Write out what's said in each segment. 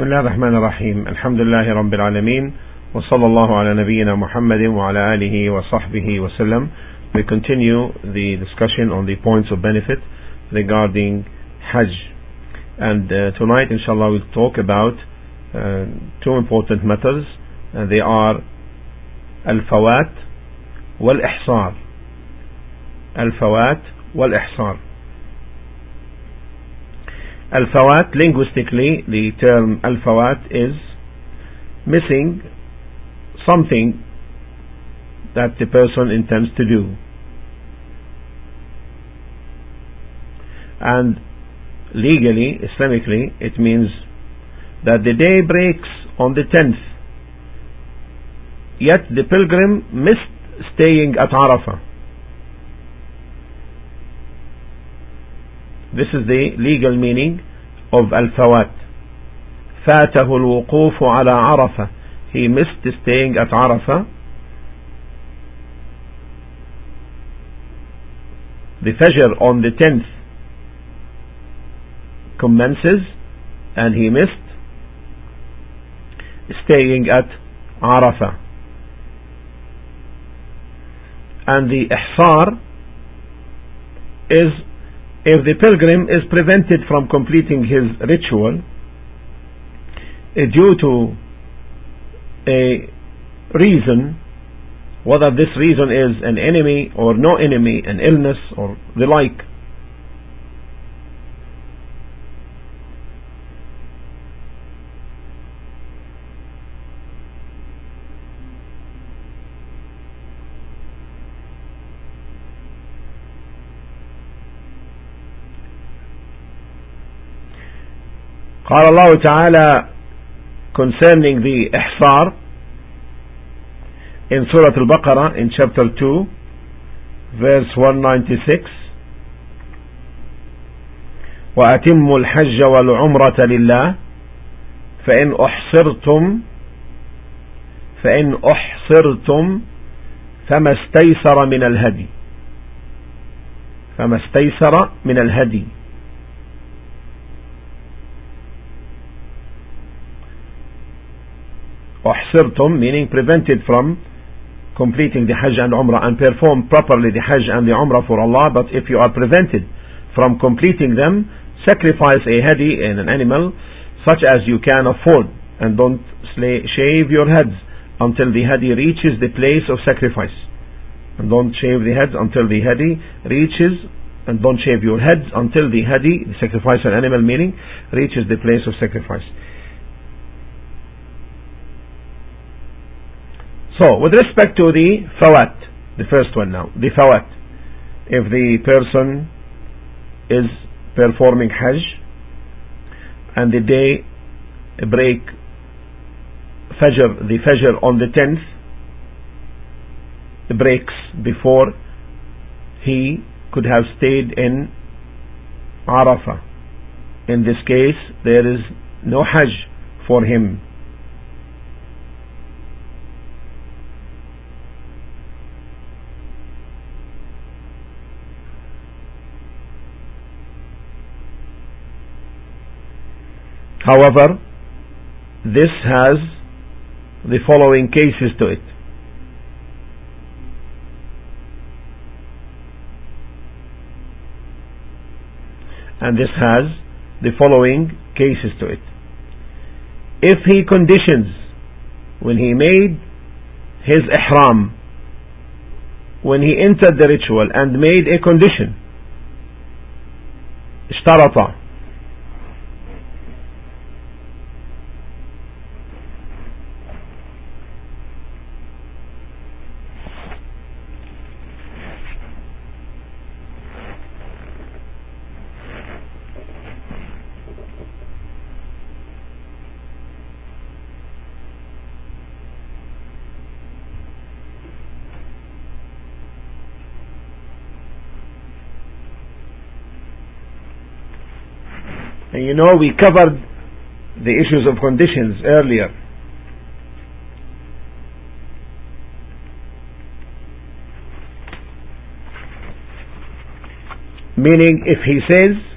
بسم الله الرحمن الرحيم الحمد لله رب العالمين وصلى الله على نبينا محمد وعلى آله وصحبه وسلم We continue the discussion on the points of benefit regarding Hajj and uh, tonight inshallah we'll talk about uh, two important matters and they are الفوات والإحصار الفوات والإحصار Al-Fawat, linguistically, the term Al-Fawat is missing something that the person intends to do. And legally, Islamically, it means that the day breaks on the 10th, yet the pilgrim missed staying at Arafah. This is the legal meaning of al-fawat. فاته الوقوف على عرفة. He missed staying at Arafah. The Fajr on the 10th commences and he missed staying at Arafah. And the ihsar is if the pilgrim is prevented from completing his ritual uh, due to a reason, whether this reason is an enemy or no enemy, an illness or the like, قال الله تعالى concerning the ihsar in Surah Al-Baqarah in chapter 2 verse 196 وأتموا الحج والعمرة لله. فإن أحصرتم فإن أحصرتم فما استيسر من الهدي. فما استيسر من الهدي. أحصرتم meaning prevented from completing the Hajj and Umrah and perform properly the Hajj and the Umrah for Allah but if you are prevented from completing them sacrifice a hadi in an animal such as you can afford and don't slay, shave your heads until the hadi reaches the place of sacrifice and don't shave the heads until the hadi reaches and don't shave your heads until the hadi the sacrifice an animal meaning reaches the place of sacrifice So, with respect to the fawat, the first one now, the fawat, if the person is performing Hajj and the day break Fajr, the Fajr on the 10th breaks before he could have stayed in Arafah. In this case, there is no Hajj for him However, this has the following cases to it. And this has the following cases to it. If he conditions when he made his ihram, when he entered the ritual and made a condition, اشترط And you know, we covered the issues of conditions earlier. Meaning, if he says,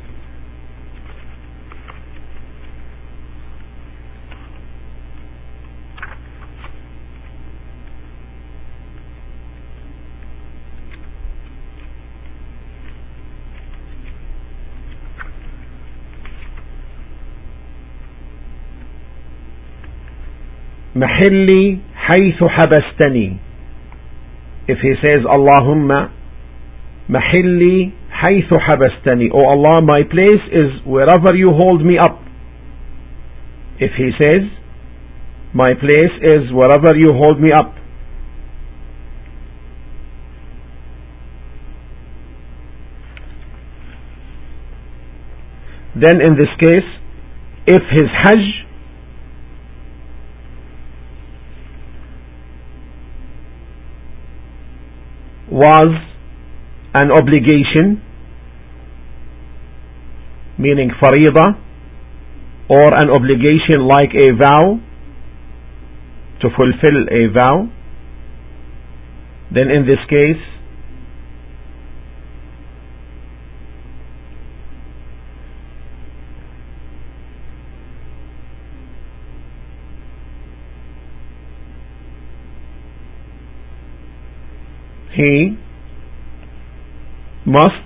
محلي حيث حبستني if he says اللهم محلي حيث حبستني oh Allah my place is wherever you hold me up if he says my place is wherever you hold me up then in this case if his hajj was an obligation meaning farida or an obligation like a vow to fulfill a vow then in this case he must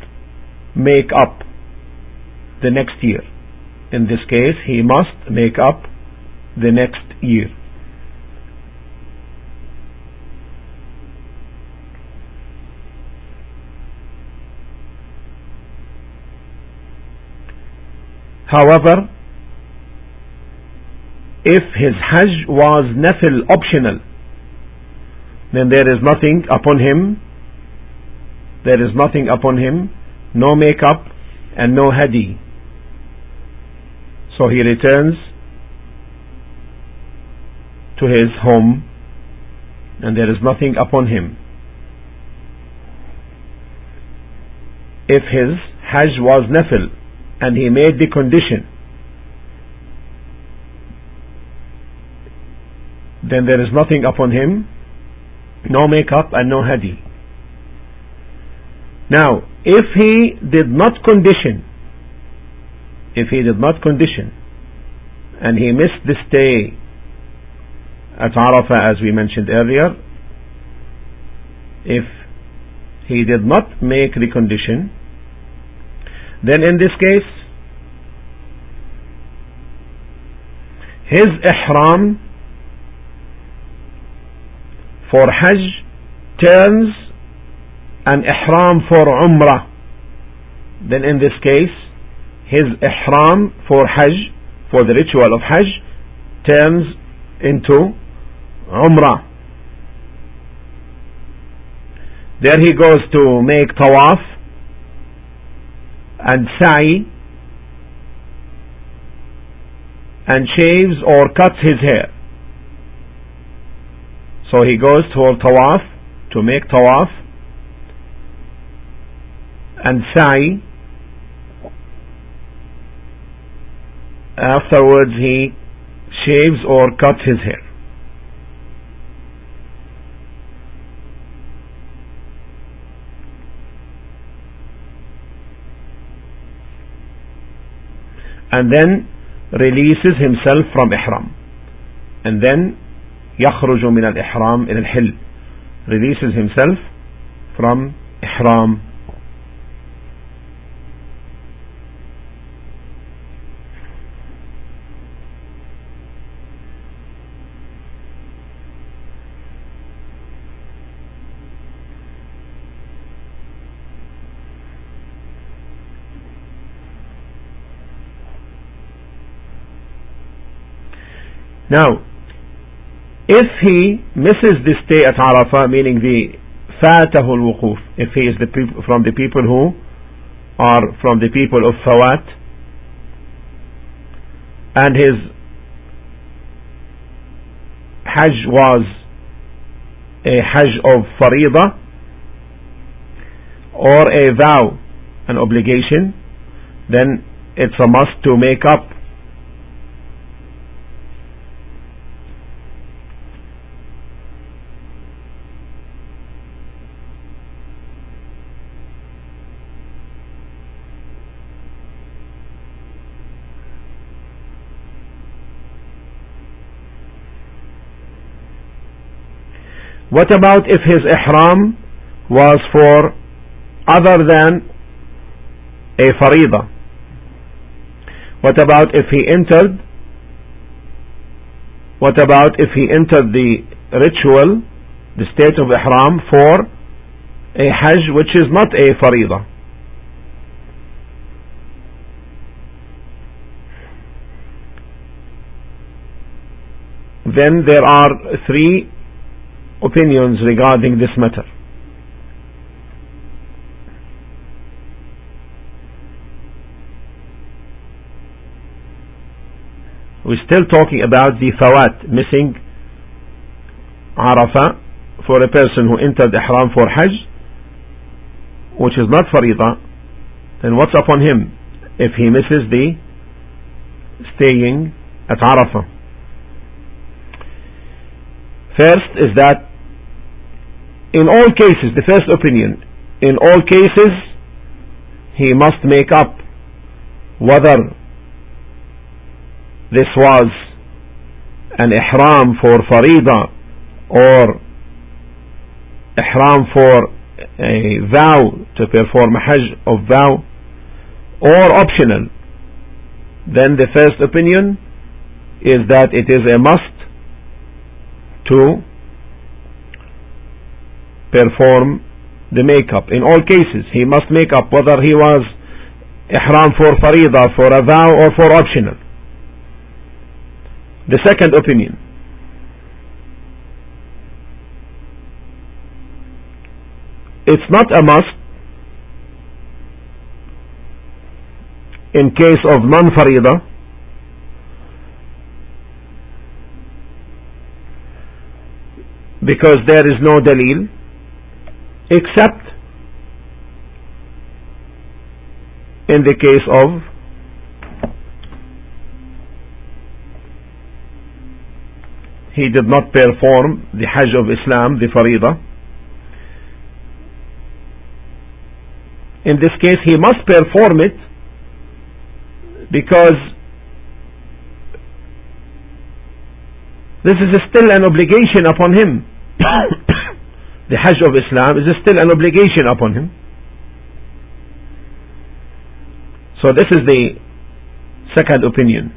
make up the next year. In this case, he must make up the next year. However, if his Hajj was nafil optional, then there is nothing upon him there is nothing upon him no makeup and no hadi so he returns to his home and there is nothing upon him if his hajj was nafil and he made the condition then there is nothing upon him no makeup and no hadi. Now, if he did not condition, if he did not condition, and he missed this day at Arafah as we mentioned earlier, if he did not make the condition, then in this case, his ihram for Hajj turns an ihram for Umrah, then in this case, his ihram for Hajj, for the ritual of Hajj, turns into Umrah. There he goes to make tawaf and sa'i and shaves or cuts his hair. So he goes to tawaf to make tawaf and sa'i. Afterwards he shaves or cuts his hair. and then releases himself from ihram and then يخرج من الإحرام إلى الحل releases himself from إحرام Now, if he misses this day at Arafah, meaning the فاته الوقوف, if he is the from the people who are from the people of Fawat, and his Hajj was a Hajj of Farida, or a vow, an obligation, then it's a must to make up What about if his ihram was for other than a farida? What about if he entered What about if he entered the ritual, the state of ihram for a hajj which is not a faridah? Then there are three opinions regarding this matter. We're still talking about the fawat, missing Arafah for a person who entered Ihram for Hajj, which is not Faridah, then what's upon him if he misses the staying at Arafah? First is that in all cases, the first opinion, in all cases, he must make up whether this was an ihram for farida or ihram for a vow to perform a hajj of vow or optional then the first opinion is that it is a must to perform the makeup in all cases he must make up whether he was ihram for farida for a vow or for optional the second opinion. It's not a must in case of non-farida because there is no dalil except in the case of he did not perform the Hajj of Islam, the Farida. In this case, he must perform it because this is still an obligation upon him the Hajj of Islam is still an obligation upon him. So this is the second opinion.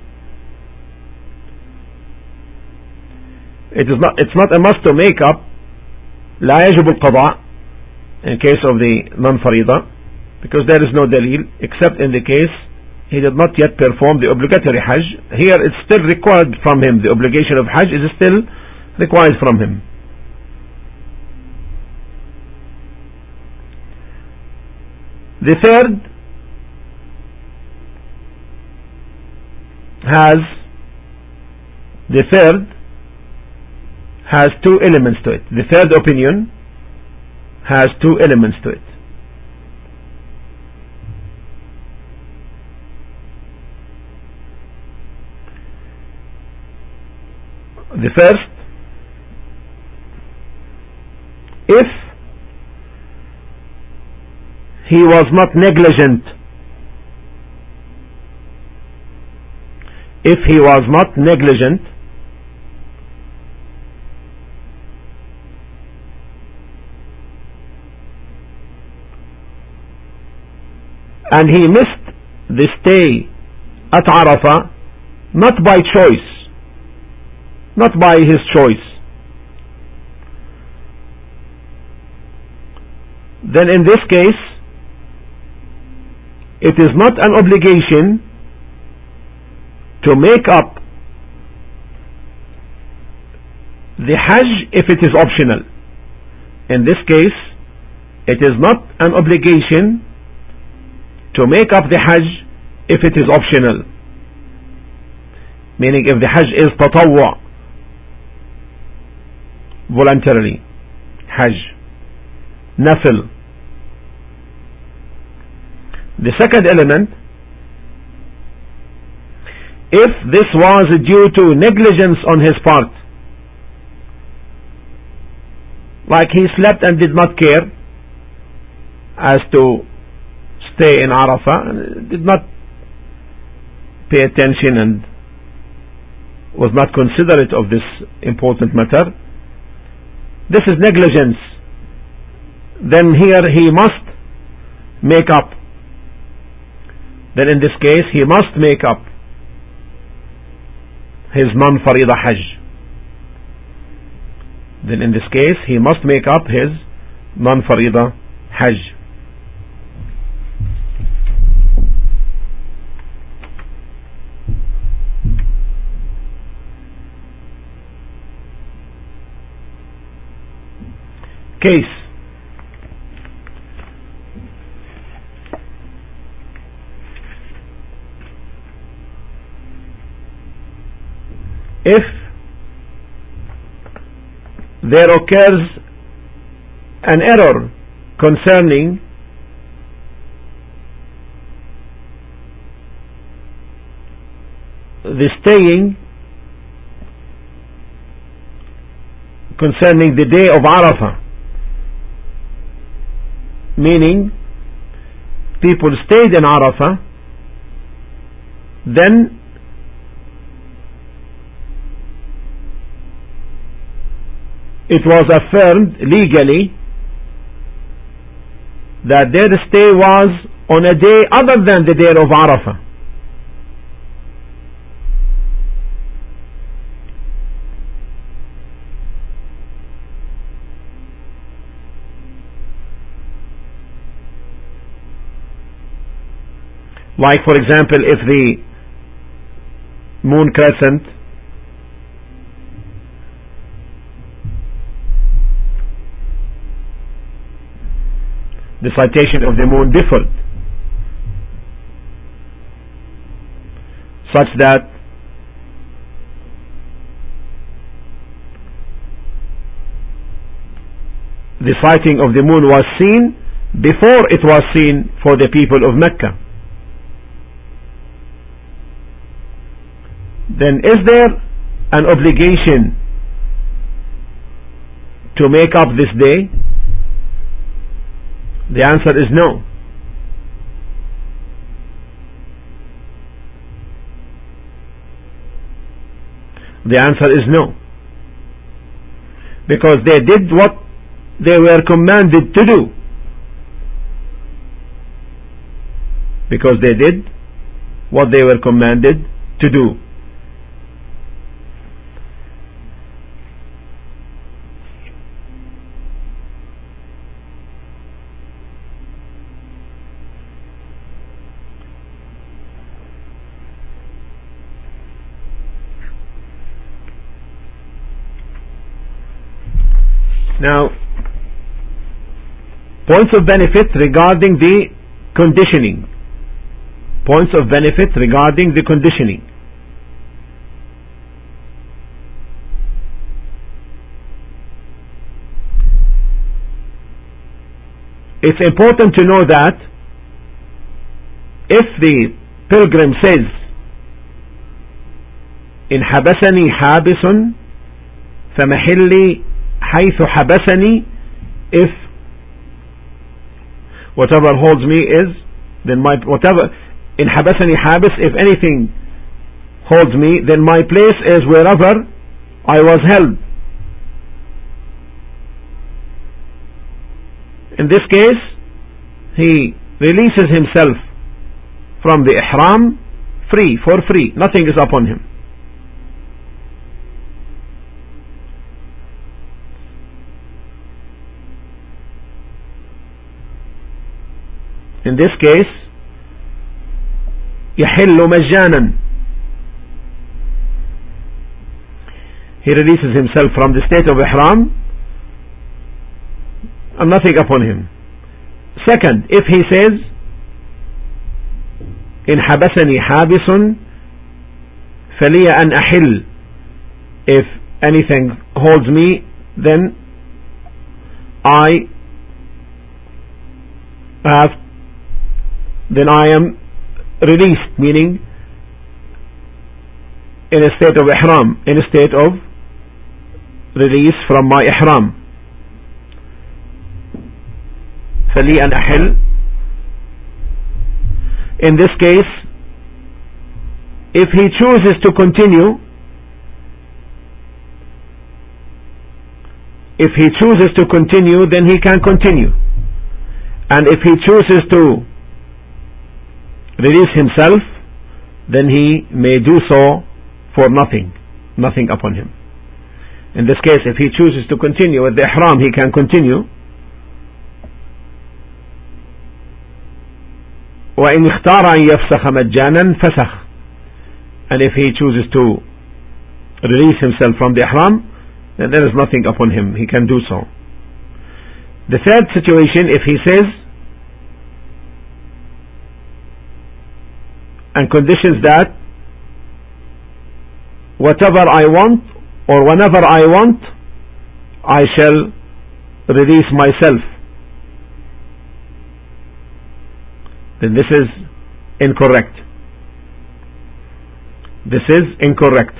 it is not it's not a must to make up لا يجب القضاء in case of the non-farida because there is no dalil except in the case he did not yet perform the obligatory hajj here it's still required from him the obligation of hajj is still required from him the third has the third has two elements to it. The third opinion has two elements to it. The first, if he was not negligent, if he was not negligent, and he missed the stay at Arafah not by choice, not by his choice. Then in this case, it is not an obligation to make up the Hajj if it is optional. In this case, it is not an obligation to make up the Hajj if it is optional. Meaning if the Hajj is tatawwa, voluntarily, Hajj, nafil. The second element, if this was due to negligence on his part, like he slept and did not care as to stay in Arafah did not pay attention and was not considerate of this important matter. This is negligence. Then here he must make up. Then in this case he must make up his non-farida hajj. Then in this case he must make up his non-farida hajj. Case if there occurs an error concerning the staying concerning the day of Arafah meaning people stayed in Arafah then it was affirmed legally that their stay was on a day other than the day of Arafah. Like for example if the moon crescent the citation of the moon differed such that the sighting of the moon was seen before it was seen for the people of Mecca. Then is there an obligation to make up this day? The answer is no. The answer is no. Because they did what they were commanded to do. Because they did what they were commanded to do. Now, points of benefit regarding the conditioning. Points of benefit regarding the conditioning. It's important to know that if the pilgrim says إن حبسني حابس فمحلي حيث حبسني if whatever holds me is then my whatever in حبسني حابس if anything holds me then my place is wherever I was held in this case he releases himself from the ihram free for free nothing is upon him in this case يحل مجانا he releases himself from the state of ihram and nothing upon him second if he says إن حبسني حابس فلي أن أحل if anything holds me then I have then I am released, meaning in a state of ihram, in a state of release from my ihram. فلي أن أحل in this case if he chooses to continue if he chooses to continue then he can continue and if he chooses to release himself, then he may do so for nothing, nothing upon him. In this case, if he chooses to continue with the ihram, he can continue. وإن اختار أن يفسخ مجانا فسخ and if he chooses to release himself from the ihram then there is nothing upon him he can do so the third situation if he says and conditions that whatever I want or whenever I want I shall release myself then this is incorrect. This is incorrect.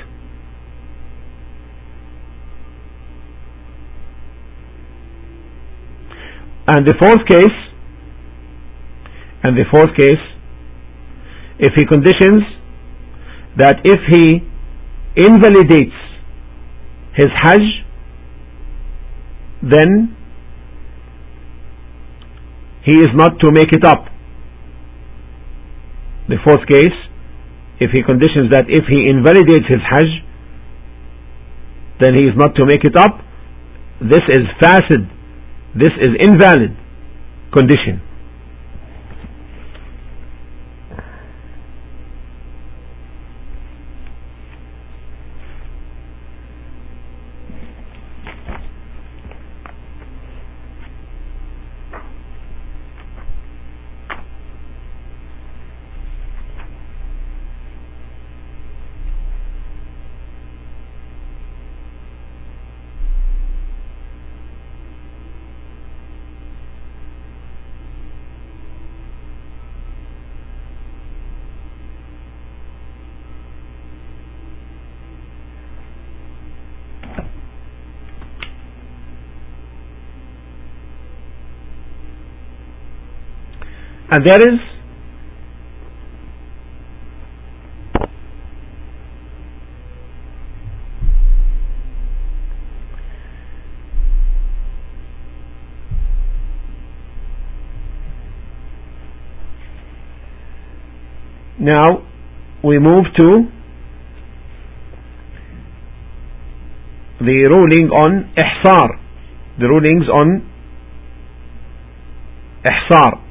And the fourth case, and the fourth case, if he conditions that if he invalidates his Hajj, then he is not to make it up. The fourth case, if he conditions that if he invalidates his Hajj, then he is not to make it up, this is fasid, this is invalid condition. And there is Now we move to the ruling on ihsar, the rulings on ihsar.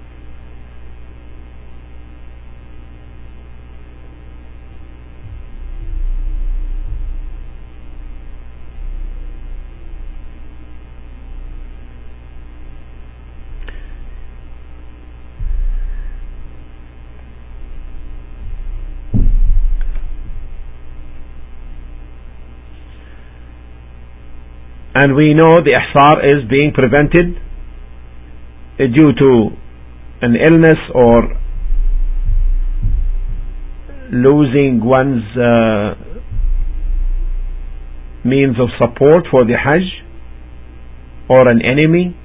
And we know the ihsar is being prevented due to an illness or losing one's uh, means of support for the Hajj or an enemy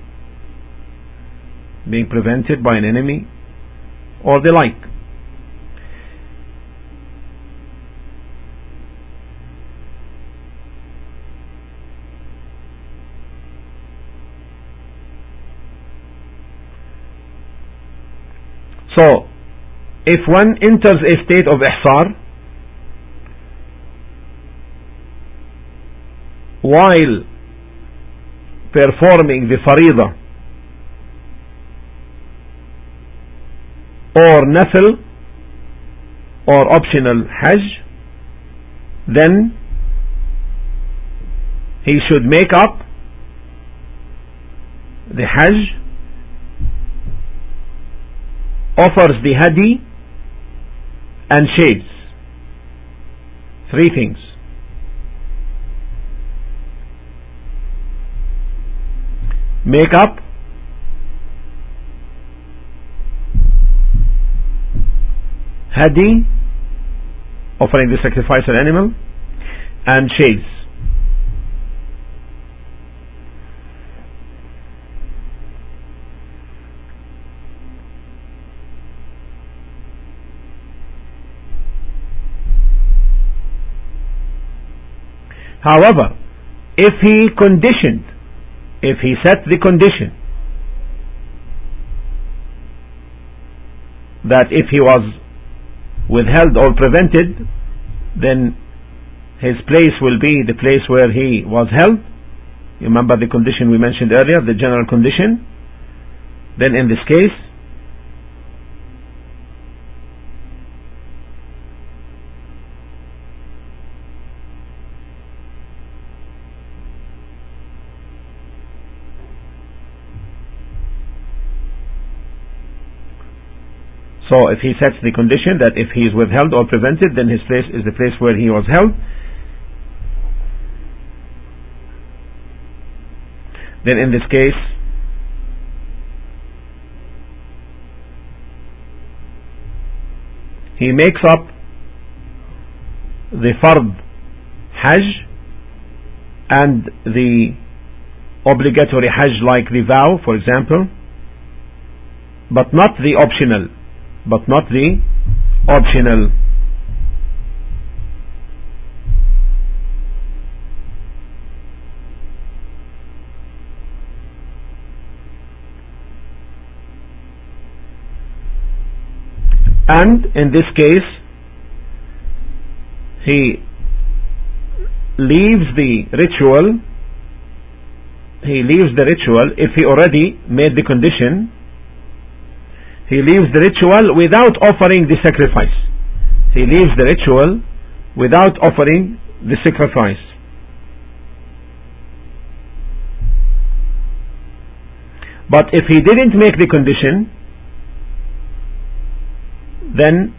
being prevented by an enemy or the like. So, if one enters a state of ihsar, while performing the faridah or nafil or optional hajj, then he should make up the hajj offers the hadi and shades. Three things. Make up, hadi, offering the sacrificial animal, and shades. However, if he conditioned, if he set the condition that if he was withheld or prevented, then his place will be the place where he was held. You remember the condition we mentioned earlier, the general condition? Then in this case, So if he sets the condition that if he is withheld or prevented, then his place is the place where he was held. Then in this case, he makes up the fard hajj and the obligatory hajj like the vow, for example, but not the optional but not the optional. And in this case, he leaves the ritual, he leaves the ritual if he already made the condition he leaves the ritual without offering the sacrifice. He leaves the ritual without offering the sacrifice. But if he didn't make the condition, then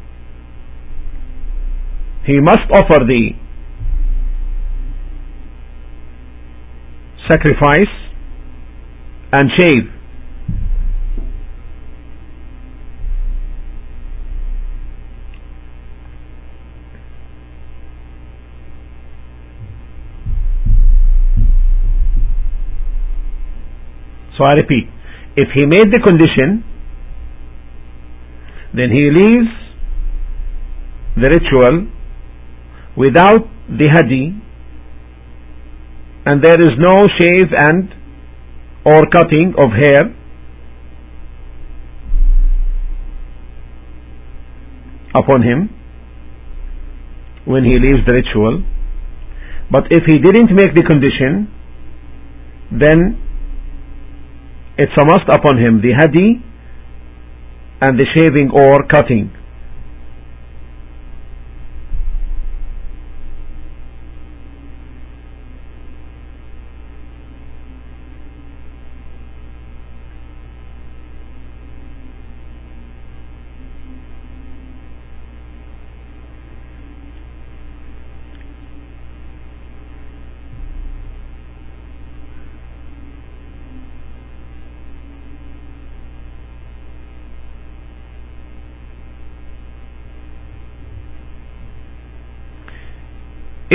he must offer the sacrifice and shave So I repeat, if he made the condition, then he leaves the ritual without the hadi and there is no shave and or cutting of hair upon him when he leaves the ritual. But if he didn't make the condition then it's a must upon him the hadi and the shaving or cutting.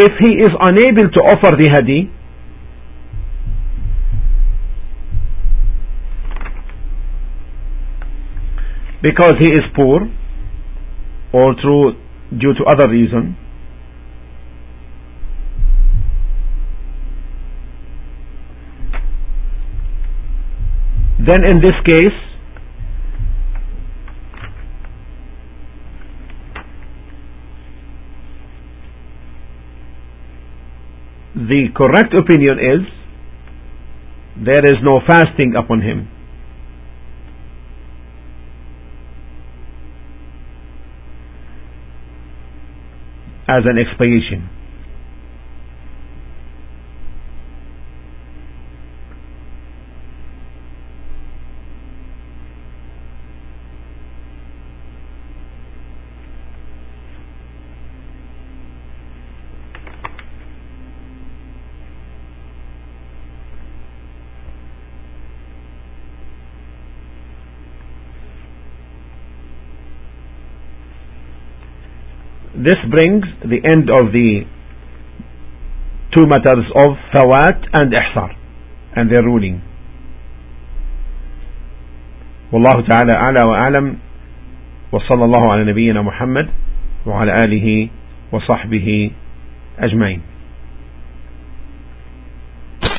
If he is unable to offer the hadi because he is poor or through due to other reason then in this case the correct opinion is there is no fasting upon him. As an expiation. This brings the end of the two matters of Fawat and Ihsar and their ruling. والله تعالى أعلى وأعلم وصلى الله على نبينا محمد وعلى آله وصحبه أجمعين